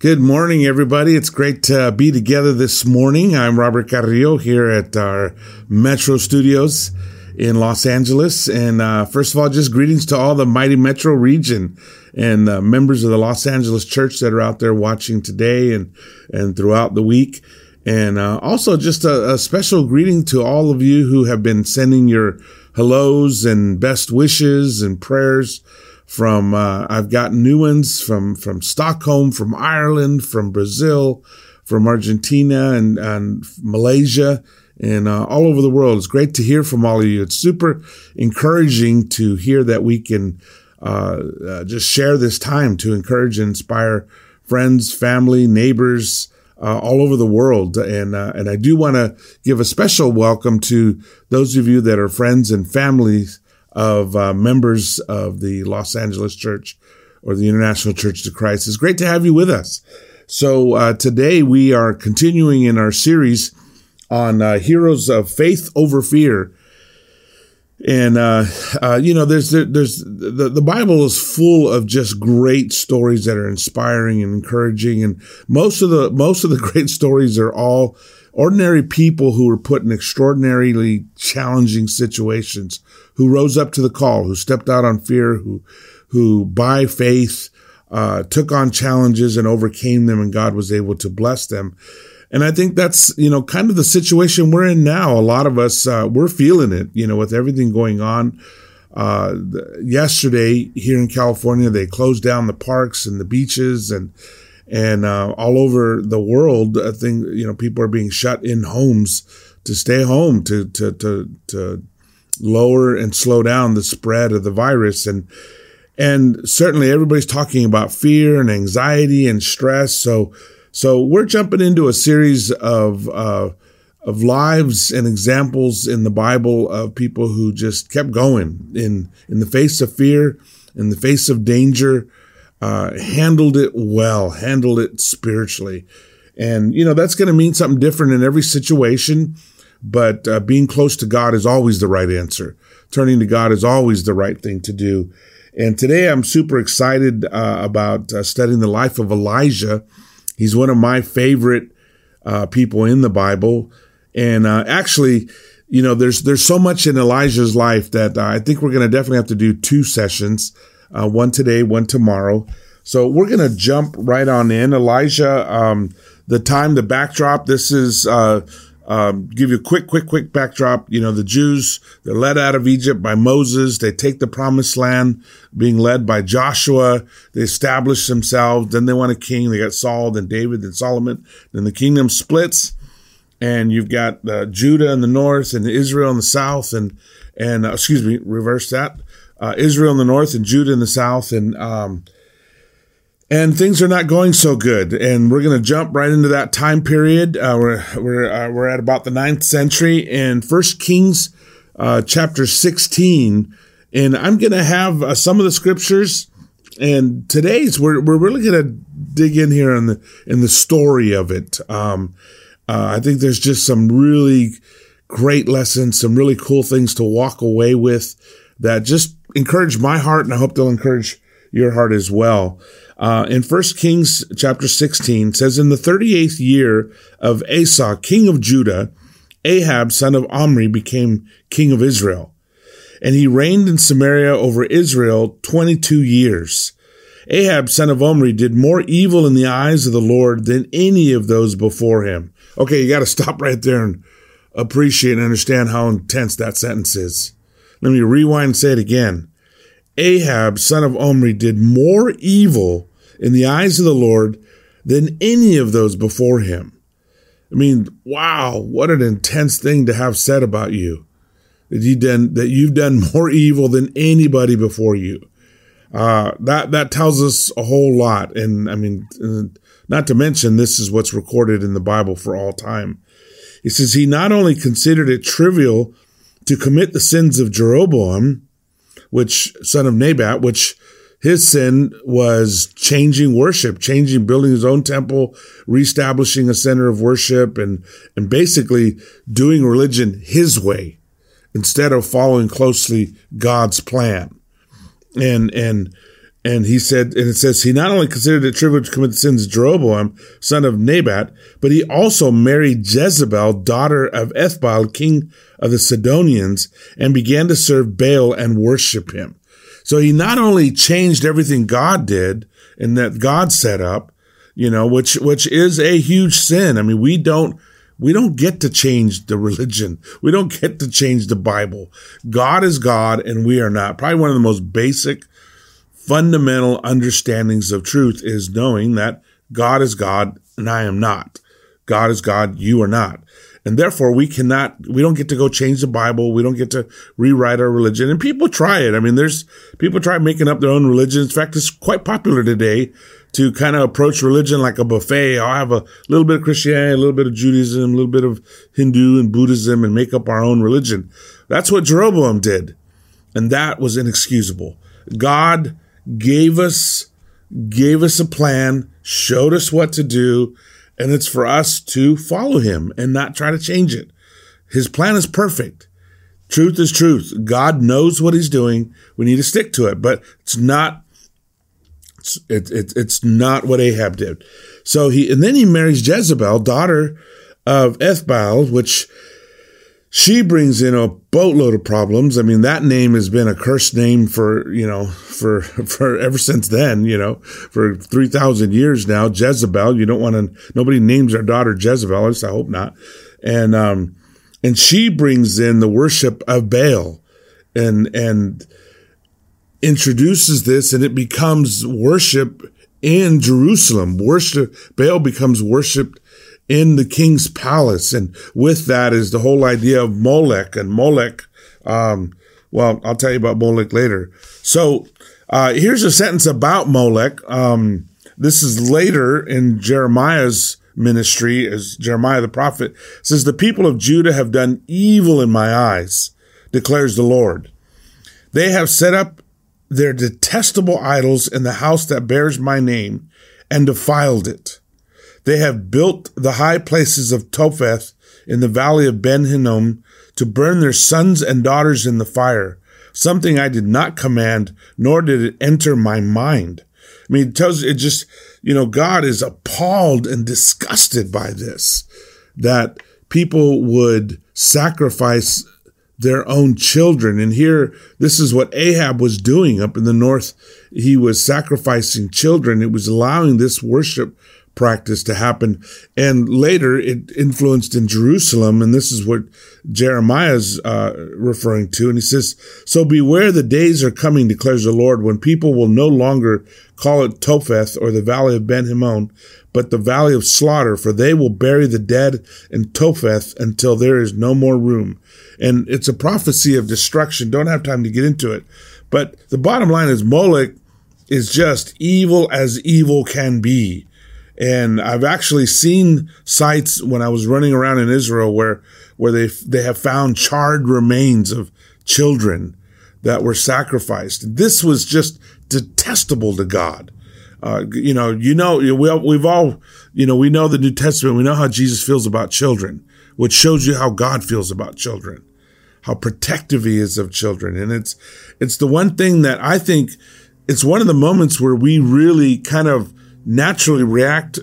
Good morning, everybody. It's great to be together this morning. I'm Robert Carrillo here at our Metro Studios in Los Angeles. And uh, first of all, just greetings to all the mighty Metro region and uh, members of the Los Angeles Church that are out there watching today and and throughout the week. And uh, also just a, a special greeting to all of you who have been sending your hellos and best wishes and prayers from uh, I've got new ones from from Stockholm, from Ireland, from Brazil, from Argentina, and and Malaysia, and uh, all over the world. It's great to hear from all of you. It's super encouraging to hear that we can uh, uh just share this time to encourage and inspire friends, family, neighbors. Uh, all over the world, and uh, and I do want to give a special welcome to those of you that are friends and families of uh, members of the Los Angeles Church or the International Church of Christ. It's great to have you with us. So uh, today we are continuing in our series on uh, heroes of faith over fear. And uh, uh, you know, there's there's the, the Bible is full of just great stories that are inspiring and encouraging, and most of the most of the great stories are all ordinary people who were put in extraordinarily challenging situations, who rose up to the call, who stepped out on fear, who, who by faith, uh, took on challenges and overcame them and God was able to bless them. And I think that's, you know, kind of the situation we're in now. A lot of us, uh, we're feeling it, you know, with everything going on. Uh, yesterday here in California, they closed down the parks and the beaches and, and uh, all over the world, I think you know people are being shut in homes to stay home to to to to lower and slow down the spread of the virus and and certainly everybody's talking about fear and anxiety and stress. So so we're jumping into a series of uh, of lives and examples in the Bible of people who just kept going in in the face of fear, in the face of danger uh, handled it well, handled it spiritually. And, you know, that's going to mean something different in every situation, but uh, being close to God is always the right answer. Turning to God is always the right thing to do. And today I'm super excited uh, about uh, studying the life of Elijah. He's one of my favorite uh, people in the Bible. And uh, actually, you know, there's there's so much in Elijah's life that I think we're going to definitely have to do two sessions uh, one today, one tomorrow. So we're going to jump right on in. Elijah, um, the time, the backdrop, this is, uh, um, give you a quick, quick, quick backdrop. You know, the Jews, they're led out of Egypt by Moses. They take the promised land being led by Joshua. They establish themselves. Then they want a king. They got Saul, then David, then Solomon. Then the kingdom splits and you've got uh, Judah in the north and Israel in the south and, and, uh, excuse me, reverse that uh, Israel in the north and Judah in the south, and um, and things are not going so good. And we're going to jump right into that time period. Uh, we're we're uh, we're at about the ninth century in First Kings uh, chapter sixteen, and I'm going to have uh, some of the scriptures. And today's we're we're really going to dig in here in the in the story of it. Um, uh, I think there's just some really great lessons, some really cool things to walk away with that just encourage my heart, and I hope they'll encourage your heart as well. Uh, in First Kings chapter 16 says, In the 38th year of Asa, king of Judah, Ahab, son of Omri, became king of Israel. And he reigned in Samaria over Israel 22 years. Ahab, son of Omri, did more evil in the eyes of the Lord than any of those before him. Okay, you got to stop right there and appreciate and understand how intense that sentence is. Let me rewind and say it again. Ahab, son of Omri, did more evil in the eyes of the Lord than any of those before him. I mean, wow, what an intense thing to have said about you. That you done that you've done more evil than anybody before you. Uh, that that tells us a whole lot, and I mean, not to mention this is what's recorded in the Bible for all time. He says he not only considered it trivial to commit the sins of Jeroboam, which son of Nebat, which his sin was changing worship, changing, building his own temple, reestablishing a center of worship, and and basically doing religion his way instead of following closely God's plan. And and And he said, and it says, he not only considered it trivial to commit the sins of Jeroboam, son of Nebat, but he also married Jezebel, daughter of Ethbaal, king of the Sidonians, and began to serve Baal and worship him. So he not only changed everything God did and that God set up, you know, which, which is a huge sin. I mean, we don't, we don't get to change the religion. We don't get to change the Bible. God is God and we are not. Probably one of the most basic fundamental understandings of truth is knowing that God is God and I am not. God is God, you are not. And therefore we cannot, we don't get to go change the Bible. We don't get to rewrite our religion. And people try it. I mean, there's people try making up their own religion. In fact, it's quite popular today to kind of approach religion like a buffet. I'll have a little bit of Christianity, a little bit of Judaism, a little bit of Hindu and Buddhism and make up our own religion. That's what Jeroboam did. And that was inexcusable. God gave us gave us a plan, showed us what to do, and it's for us to follow him and not try to change it. His plan is perfect. Truth is truth. God knows what he's doing. We need to stick to it, but it's not it's, it, it, it's not what Ahab did. So he, and then he marries Jezebel, daughter of Ethbaal, which she brings in a boatload of problems. I mean, that name has been a cursed name for, you know, for, for ever since then, you know, for 3,000 years now. Jezebel, you don't want to, nobody names their daughter Jezebel, at least I hope not. And, um, and she brings in the worship of Baal and, and introduces this and it becomes worship in Jerusalem. Worship, Baal becomes worshiped in the king's palace. And with that is the whole idea of Molech and Molech. Um, well, I'll tell you about Molech later. So, uh, here's a sentence about Molech. Um, this is later in Jeremiah's ministry as Jeremiah the prophet says, the people of Judah have done evil in my eyes, declares the Lord. They have set up their detestable idols in the house that bears my name and defiled it. They have built the high places of Topheth in the valley of Ben Hinnom to burn their sons and daughters in the fire, something I did not command, nor did it enter my mind. I mean, it tells it just, you know, God is appalled and disgusted by this, that people would sacrifice their own children. And here, this is what Ahab was doing up in the north. He was sacrificing children. It was allowing this worship practice to happen. And later it influenced in Jerusalem. And this is what Jeremiah's uh, referring to. And he says, So beware the days are coming, declares the Lord, when people will no longer call it Topheth or the valley of Ben Hinnom, but the valley of slaughter, for they will bury the dead in Topheth until there is no more room. And it's a prophecy of destruction. Don't have time to get into it. But the bottom line is Moloch is just evil as evil can be. And I've actually seen sites when I was running around in Israel where, where they, they have found charred remains of children that were sacrificed. This was just detestable to God. Uh, you know, you know, we, we've all, you know, we know the New Testament. We know how Jesus feels about children, which shows you how God feels about children, how protective he is of children. And it's, it's the one thing that I think it's one of the moments where we really kind of naturally react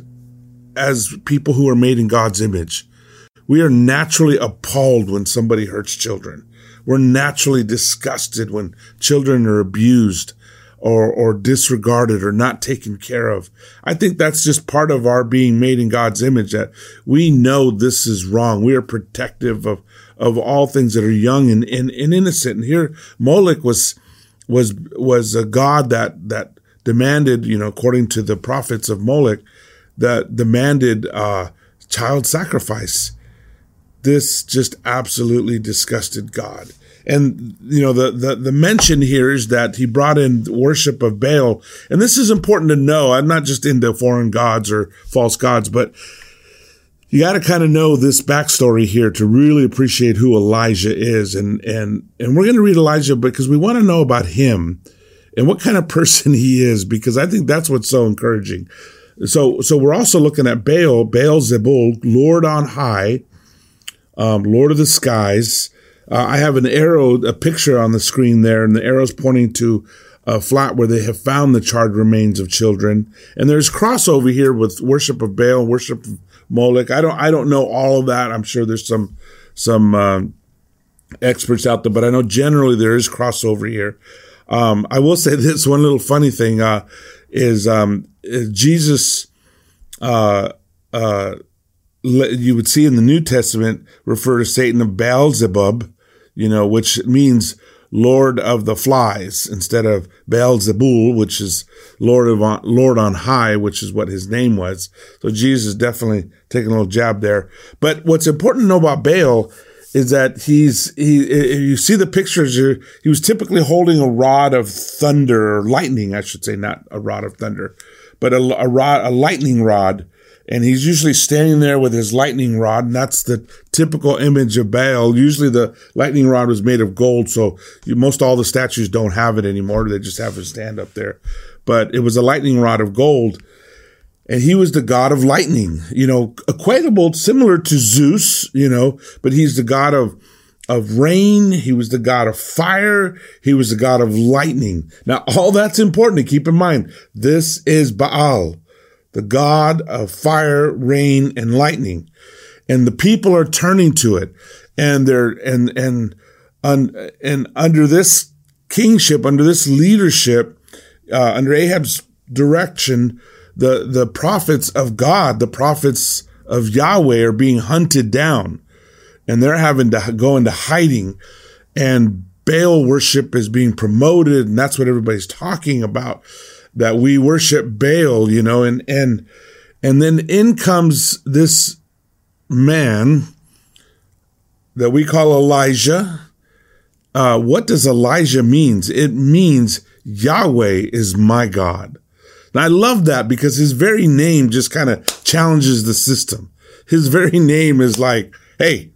as people who are made in God's image. We are naturally appalled when somebody hurts children. We're naturally disgusted when children are abused or, or disregarded or not taken care of. I think that's just part of our being made in God's image that we know this is wrong. We are protective of, of all things that are young and, and, and innocent. And here Moloch was, was, was a God that, that demanded, you know, according to the prophets of Molech, that demanded uh, child sacrifice. This just absolutely disgusted God. And, you know, the, the, the mention here is that he brought in worship of Baal. And this is important to know. I'm not just into foreign gods or false gods, but you got to kind of know this backstory here to really appreciate who Elijah is. And, and, and we're going to read Elijah because we want to know about him and what kind of person he is, because I think that's what's so encouraging. So, so we're also looking at Baal, Baal Zebul, Lord on high, um, Lord of the skies. Uh, I have an arrow, a picture on the screen there, and the arrow's pointing to a flat where they have found the charred remains of children. And there's crossover here with worship of Baal, worship of Moloch. I don't, I don't know all of that. I'm sure there's some, some, uh, experts out there, but I know generally there is crossover here. Um, I will say this one little funny thing, uh, is, um, Jesus, uh, uh, you would see in the New Testament refer to Satan of Beelzebub, you know, which means Lord of the Flies instead of Beelzebul, which is Lord of on, Lord on high, which is what his name was. So Jesus definitely taking a little jab there. But what's important to know about Baal is that he's he. You see the pictures. He was typically holding a rod of thunder or lightning, I should say, not a rod of thunder, but a, a rod, a lightning rod and he's usually standing there with his lightning rod, and that's the typical image of Baal. Usually, the lightning rod was made of gold, so you, most all the statues don't have it anymore. They just have it stand up there. But it was a lightning rod of gold, and he was the god of lightning. You know, equatable, similar to Zeus. You know, but he's the god of of rain. He was the God of fire. He was the God of lightning. Now, all that's important to keep in mind. This is Baal the God of fire, rain, and lightning. And the people are turning to it. And they're, and, and, and under this kingship, under this leadership, uh, under Ahab's direction, the, the prophets of God, the prophets of Yahweh are being hunted down and they're having to go into hiding and Baal worship is being promoted. And that's what everybody's talking about that we worship Baal, you know, and, and, and then in comes this man that we call Elijah. Uh, what does Elijah means? It means Yahweh is my God. And I love that because his very name just kind of challenges the system. His very name is like, Hey,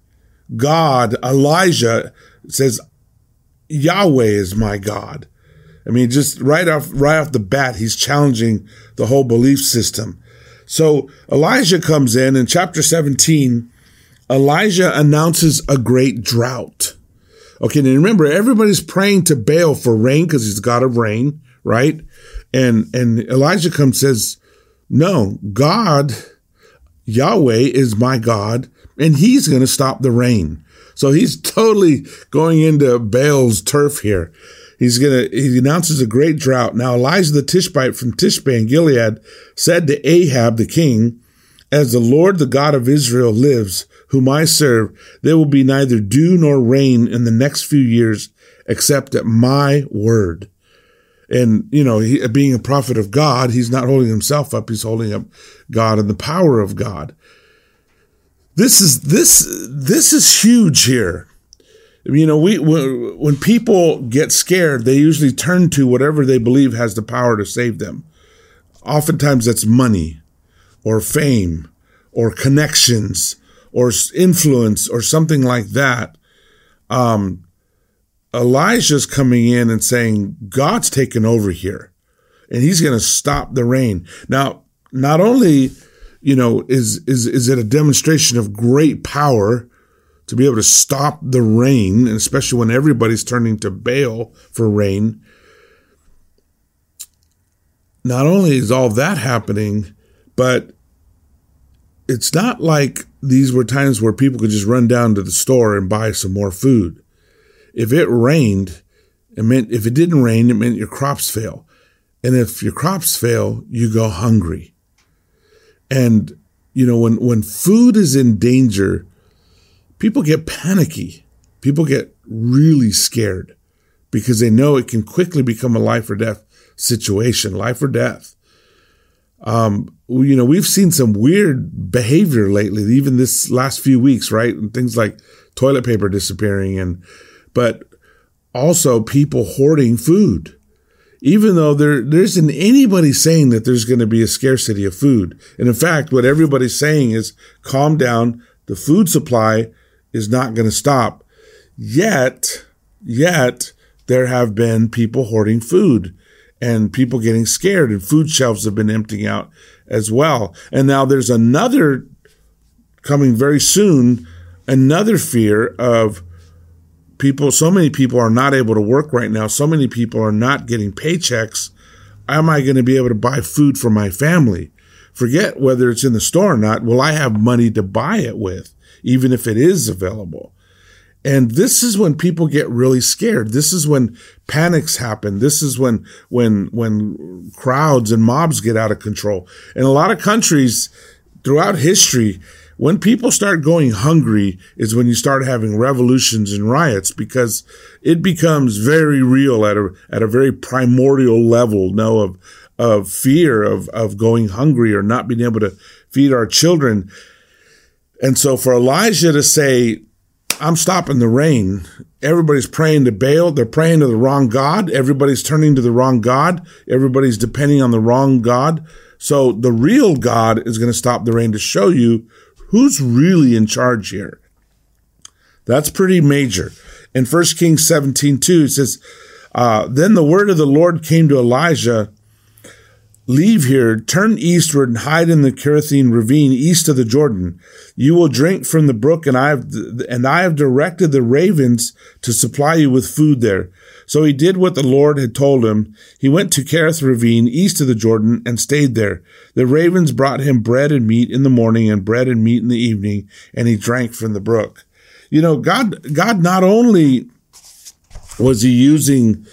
God, Elijah says, Yahweh is my God. I mean, just right off, right off the bat, he's challenging the whole belief system. So Elijah comes in in chapter 17. Elijah announces a great drought. Okay. And remember, everybody's praying to Baal for rain because he's God of rain, right? And, and Elijah comes says, no, God, Yahweh is my God and he's going to stop the rain. So he's totally going into Baal's turf here. He's gonna, he announces a great drought. Now Elijah the Tishbite from Tishbe in Gilead said to Ahab the king, as the Lord, the God of Israel lives, whom I serve, there will be neither dew nor rain in the next few years except at my word. And, you know, he, being a prophet of God, he's not holding himself up. He's holding up God and the power of God. This is, this, this is huge here you know, we when people get scared, they usually turn to whatever they believe has the power to save them. Oftentimes, that's money, or fame, or connections, or influence, or something like that. Um, Elijah's coming in and saying, God's taken over here, and He's going to stop the rain. Now, not only, you know, is is is it a demonstration of great power to be able to stop the rain, and especially when everybody's turning to Baal for rain. Not only is all that happening, but it's not like these were times where people could just run down to the store and buy some more food. If it rained, it meant if it didn't rain, it meant your crops fail. And if your crops fail, you go hungry. And, you know, when, when food is in danger, people get panicky. People get really scared because they know it can quickly become a life or death situation, life or death. Um, you know, we've seen some weird behavior lately, even this last few weeks, right? And things like toilet paper disappearing and, but also people hoarding food. Even though there, there isn't anybody saying that there's going to be a scarcity of food. And in fact, what everybody's saying is calm down. The food supply is not going to stop. Yet, yet there have been people hoarding food and people getting scared and food shelves have been emptying out as well. And now there's another coming very soon, another fear of people, so many people are not able to work right now. So many people are not getting paychecks. Am I going to be able to buy food for my family? Forget whether it's in the store or not. Will I have money to buy it with, even if it is available? And this is when people get really scared. This is when panics happen. This is when, when, when crowds and mobs get out of control. In a lot of countries throughout history, when people start going hungry is when you start having revolutions and riots because it becomes very real at a, at a very primordial level, no, of, of fear of, of going hungry or not being able to feed our children. And so for Elijah to say, I'm stopping the rain. Everybody's praying to Baal. They're praying to the wrong God. Everybody's turning to the wrong God. Everybody's depending on the wrong God. So the real God is going to stop the rain to show you who's really in charge here. That's pretty major. In 1 Kings 17, 2, it says, uh, Then the word of the Lord came to Elijah Leave here, turn eastward, and hide in the Kerithim ravine east of the Jordan. You will drink from the brook, and I have and I have directed the ravens to supply you with food there. So he did what the Lord had told him. He went to Kerith ravine east of the Jordan and stayed there. The ravens brought him bread and meat in the morning, and bread and meat in the evening, and he drank from the brook. You know, God God not only was he using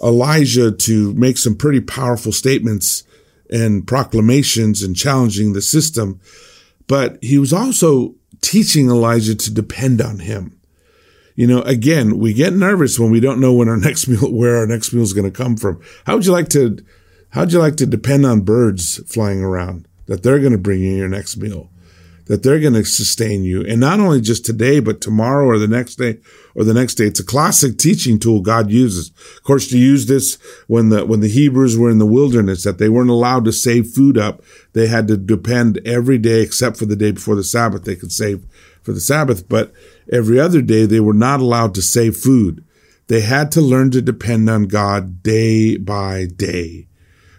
Elijah to make some pretty powerful statements and proclamations and challenging the system. But he was also teaching Elijah to depend on him. You know, again, we get nervous when we don't know when our next meal, where our next meal is going to come from. How would you like to, how would you like to depend on birds flying around that they're going to bring you your next meal? that they're going to sustain you. And not only just today, but tomorrow or the next day or the next day. It's a classic teaching tool God uses. Of course, to use this when the, when the Hebrews were in the wilderness, that they weren't allowed to save food up. They had to depend every day except for the day before the Sabbath. They could save for the Sabbath, but every other day they were not allowed to save food. They had to learn to depend on God day by day.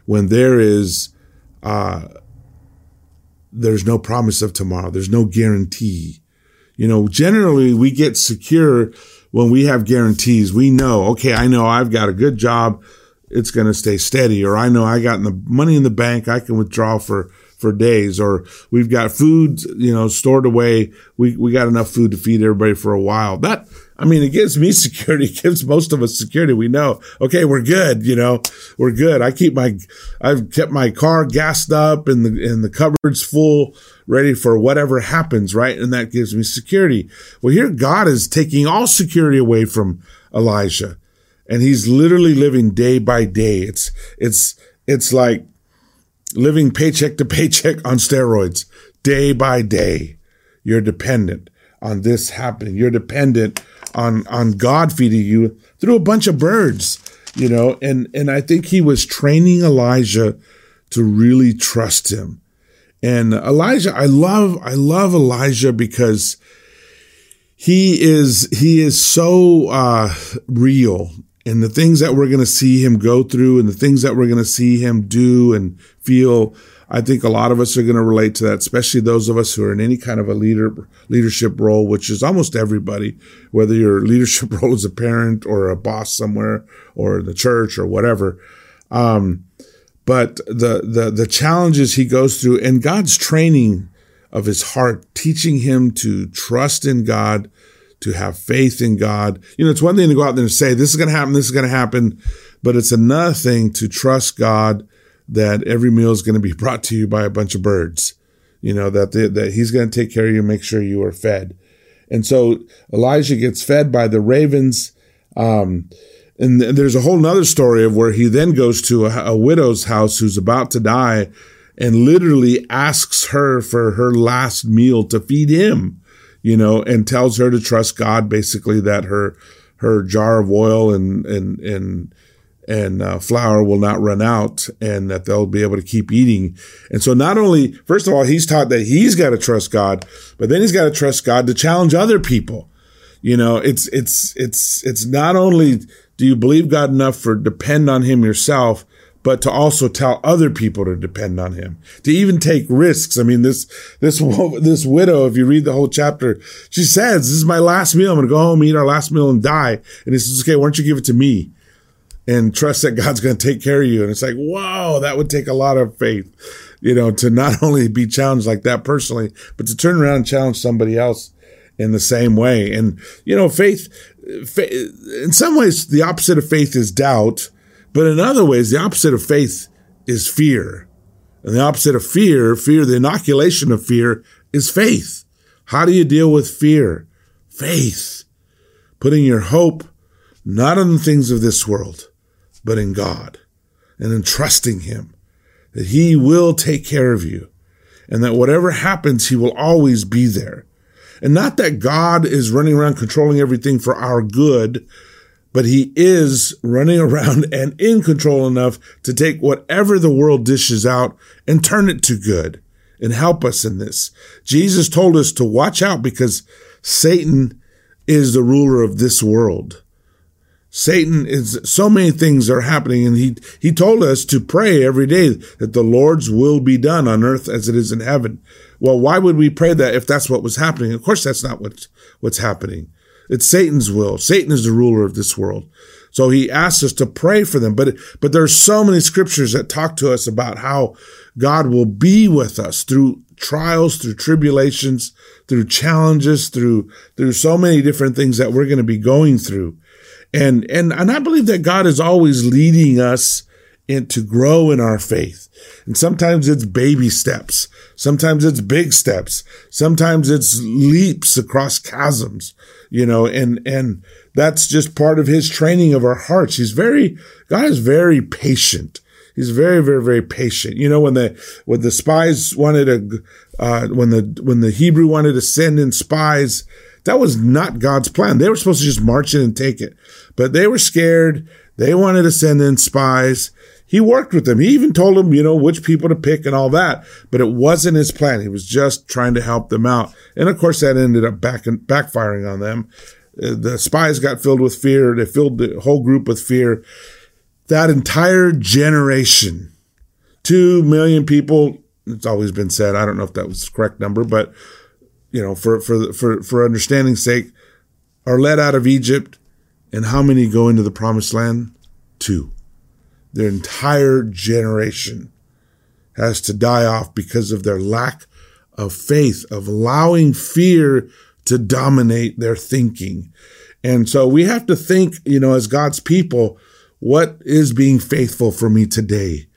When there is, uh, there's no promise of tomorrow. There's no guarantee. You know, generally we get secure when we have guarantees. We know, okay, I know I've got a good job. It's going to stay steady. Or I know I got the money in the bank. I can withdraw for, for days. Or we've got food, you know, stored away. We, we got enough food to feed everybody for a while. That, I mean, it gives me security. It gives most of us security. We know, okay, we're good. You know, we're good. I keep my, I've kept my car gassed up and the, and the cupboards full, ready for whatever happens, right? And that gives me security. Well, here God is taking all security away from Elijah and he's literally living day by day. It's, it's, it's like living paycheck to paycheck on steroids, day by day. You're dependent on this happening. You're dependent on on God feeding you through a bunch of birds, you know. And and I think he was training Elijah to really trust him. And Elijah, I love I love Elijah because he is he is so uh, real and the things that we're going to see him go through and the things that we're going to see him do and feel I think a lot of us are going to relate to that, especially those of us who are in any kind of a leader leadership role, which is almost everybody, whether your leadership role is a parent or a boss somewhere or the church or whatever. Um, but the the the challenges he goes through and God's training of his heart, teaching him to trust in God, to have faith in God. You know, it's one thing to go out there and say, this is going to happen, this is going to happen, but it's another thing to trust God that every meal is going to be brought to you by a bunch of birds. You know, that, they, that he's going to take care of you make sure you are fed. And so Elijah gets fed by the ravens. Um, and there's a whole nother story of where he then goes to a, a widow's house who's about to die and literally asks her for her last meal to feed him, you know, and tells her to trust God, basically that her, her jar of oil and, and, and, and uh, flour will not run out and that they'll be able to keep eating. And so not only, first of all, he's taught that he's got to trust God, but then he's got to trust God to challenge other people. You know, it's, it's, it's, it's not only do you believe God enough for depend on him yourself, but to also tell other people to depend on him, to even take risks. I mean, this, this, this widow, if you read the whole chapter, she says, this is my last meal. I'm going to go home, eat our last meal and die. And he says, okay, why don't you give it to me? And trust that God's going to take care of you. And it's like, whoa, that would take a lot of faith, you know, to not only be challenged like that personally, but to turn around and challenge somebody else in the same way. And, you know, faith, faith in some ways, the opposite of faith is doubt but in other ways, the opposite of faith is fear. And the opposite of fear, fear, the inoculation of fear is faith. How do you deal with fear? Faith. Putting your hope not on the things of this world, but in God and in trusting Him that He will take care of you and that whatever happens, He will always be there. And not that God is running around controlling everything for our good, but he is running around and in control enough to take whatever the world dishes out and turn it to good and help us in this. Jesus told us to watch out because Satan is the ruler of this world. Satan is so many things are happening and he he told us to pray every day that the Lord's will be done on earth as it is in heaven. Well, why would we pray that if that's what was happening? Of course that's not what what's happening. It's Satan's will. Satan is the ruler of this world. So he asks us to pray for them. But, but there are so many scriptures that talk to us about how God will be with us through trials, through tribulations, through challenges, through, through so many different things that we're going to be going through. And, and, and I believe that God is always leading us and to grow in our faith. And sometimes it's baby steps. Sometimes it's big steps. Sometimes it's leaps across chasms, you know, and, and that's just part of his training of our hearts. He's very, God is very patient. He's very, very, very patient. You know, when the, when the spies wanted to, uh, when the, when the Hebrew wanted to send in spies, that was not God's plan. They were supposed to just march in and take it, but they were scared. They wanted to send in spies he worked with them. He even told them, you know, which people to pick and all that, but it wasn't his plan. He was just trying to help them out. And of course, that ended up back and backfiring on them. Uh, the spies got filled with fear. They filled the whole group with fear. That entire generation, two million people, it's always been said. I don't know if that was the correct number, but you know, for, for, for, for understanding's sake, are led out of Egypt. And how many go into the promised land? Two their entire generation has to die off because of their lack of faith, of allowing fear to dominate their thinking. And so we have to think, you know, as God's people, what is being faithful for me today?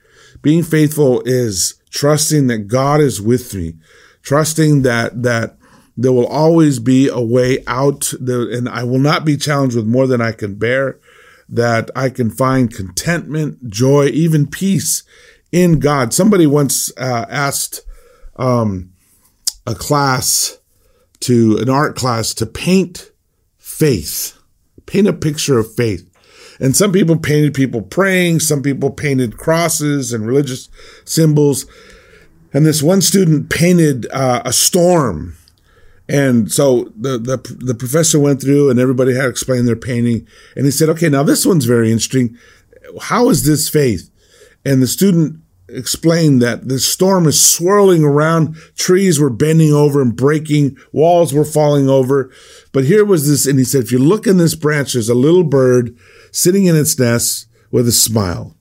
Being faithful is trusting that God is with me, trusting that, that there will always be a way out and I will not be challenged with more than I can bear that I can find contentment, joy, even peace in God. Somebody once uh, asked um, a class to an art class to paint faith, paint a picture of faith. And some people painted people praying, some people painted crosses and religious symbols. And this one student painted uh, a storm and so the, the, the professor went through and everybody had explained their painting. And he said, okay, now this one's very interesting. How is this faith? And the student explained that the storm is swirling around. Trees were bending over and breaking. Walls were falling over. But here was this. And he said, if you look in this branch, there's a little bird sitting in its nest with a smile.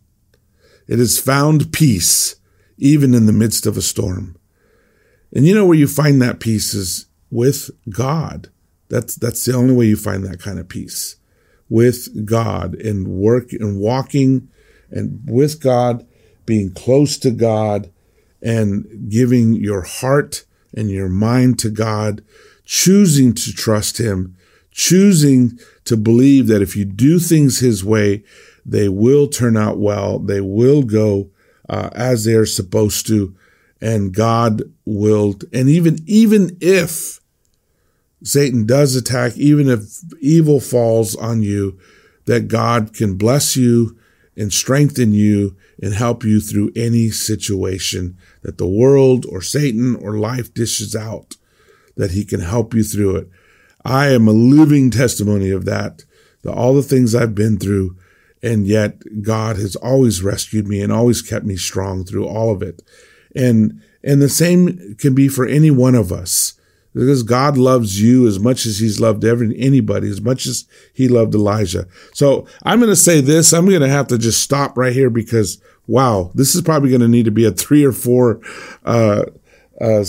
It has found peace even in the midst of a storm. And you know where you find that peace is with God. That's, that's the only way you find that kind of peace with God and work and walking and with God, being close to God and giving your heart and your mind to God, choosing to trust Him, choosing to believe that if you do things His way, they will turn out well. They will go uh, as they are supposed to, and God will. And even even if Satan does attack, even if evil falls on you, that God can bless you and strengthen you and help you through any situation that the world or Satan or life dishes out, that he can help you through it. I am a living testimony of that, that all the things I've been through And yet God has always rescued me and always kept me strong through all of it. And, and the same can be for any one of us because God loves you as much as he's loved every, anybody, as much as he loved Elijah. So I'm going to say this. I'm going to have to just stop right here because wow, this is probably going to need to be a three or four, uh, uh,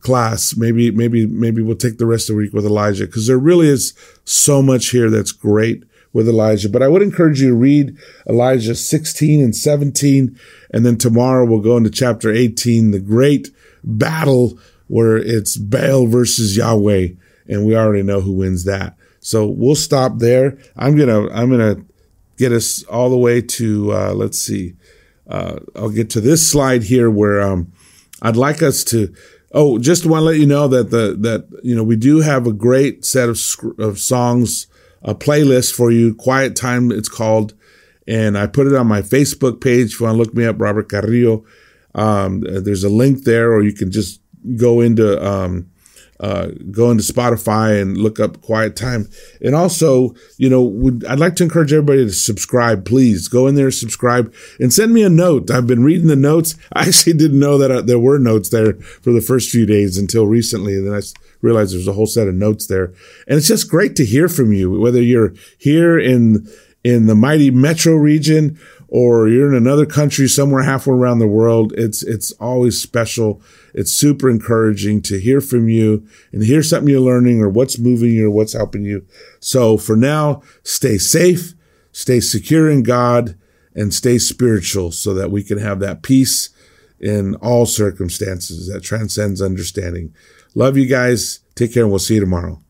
class. Maybe, maybe, maybe we'll take the rest of the week with Elijah because there really is so much here that's great with Elijah. But I would encourage you to read Elijah 16 and 17. And then tomorrow we'll go into chapter 18, the great battle where it's Baal versus Yahweh, and we already know who wins that. So we'll stop there. I'm gonna I'm gonna get us all the way to uh, let's see. Uh, I'll get to this slide here where um, I'd like us to. Oh, just want to let you know that the that you know we do have a great set of of songs, a playlist for you. Quiet time, it's called, and I put it on my Facebook page. If you want to look me up, Robert Carrillo. Um, there's a link there, or you can just go into um, uh, go into Spotify and look up Quiet Time. And also, you know, would, I'd like to encourage everybody to subscribe. Please go in there, subscribe, and send me a note. I've been reading the notes. I actually didn't know that uh, there were notes there for the first few days until recently. And then I realized there's a whole set of notes there. And it's just great to hear from you, whether you're here in in the mighty metro region or you're in another country somewhere halfway around the world. It's it's always special it's super encouraging to hear from you and hear something you're learning or what's moving you or what's helping you. So for now, stay safe, stay secure in God, and stay spiritual so that we can have that peace in all circumstances that transcends understanding. Love you guys. Take care and we'll see you tomorrow.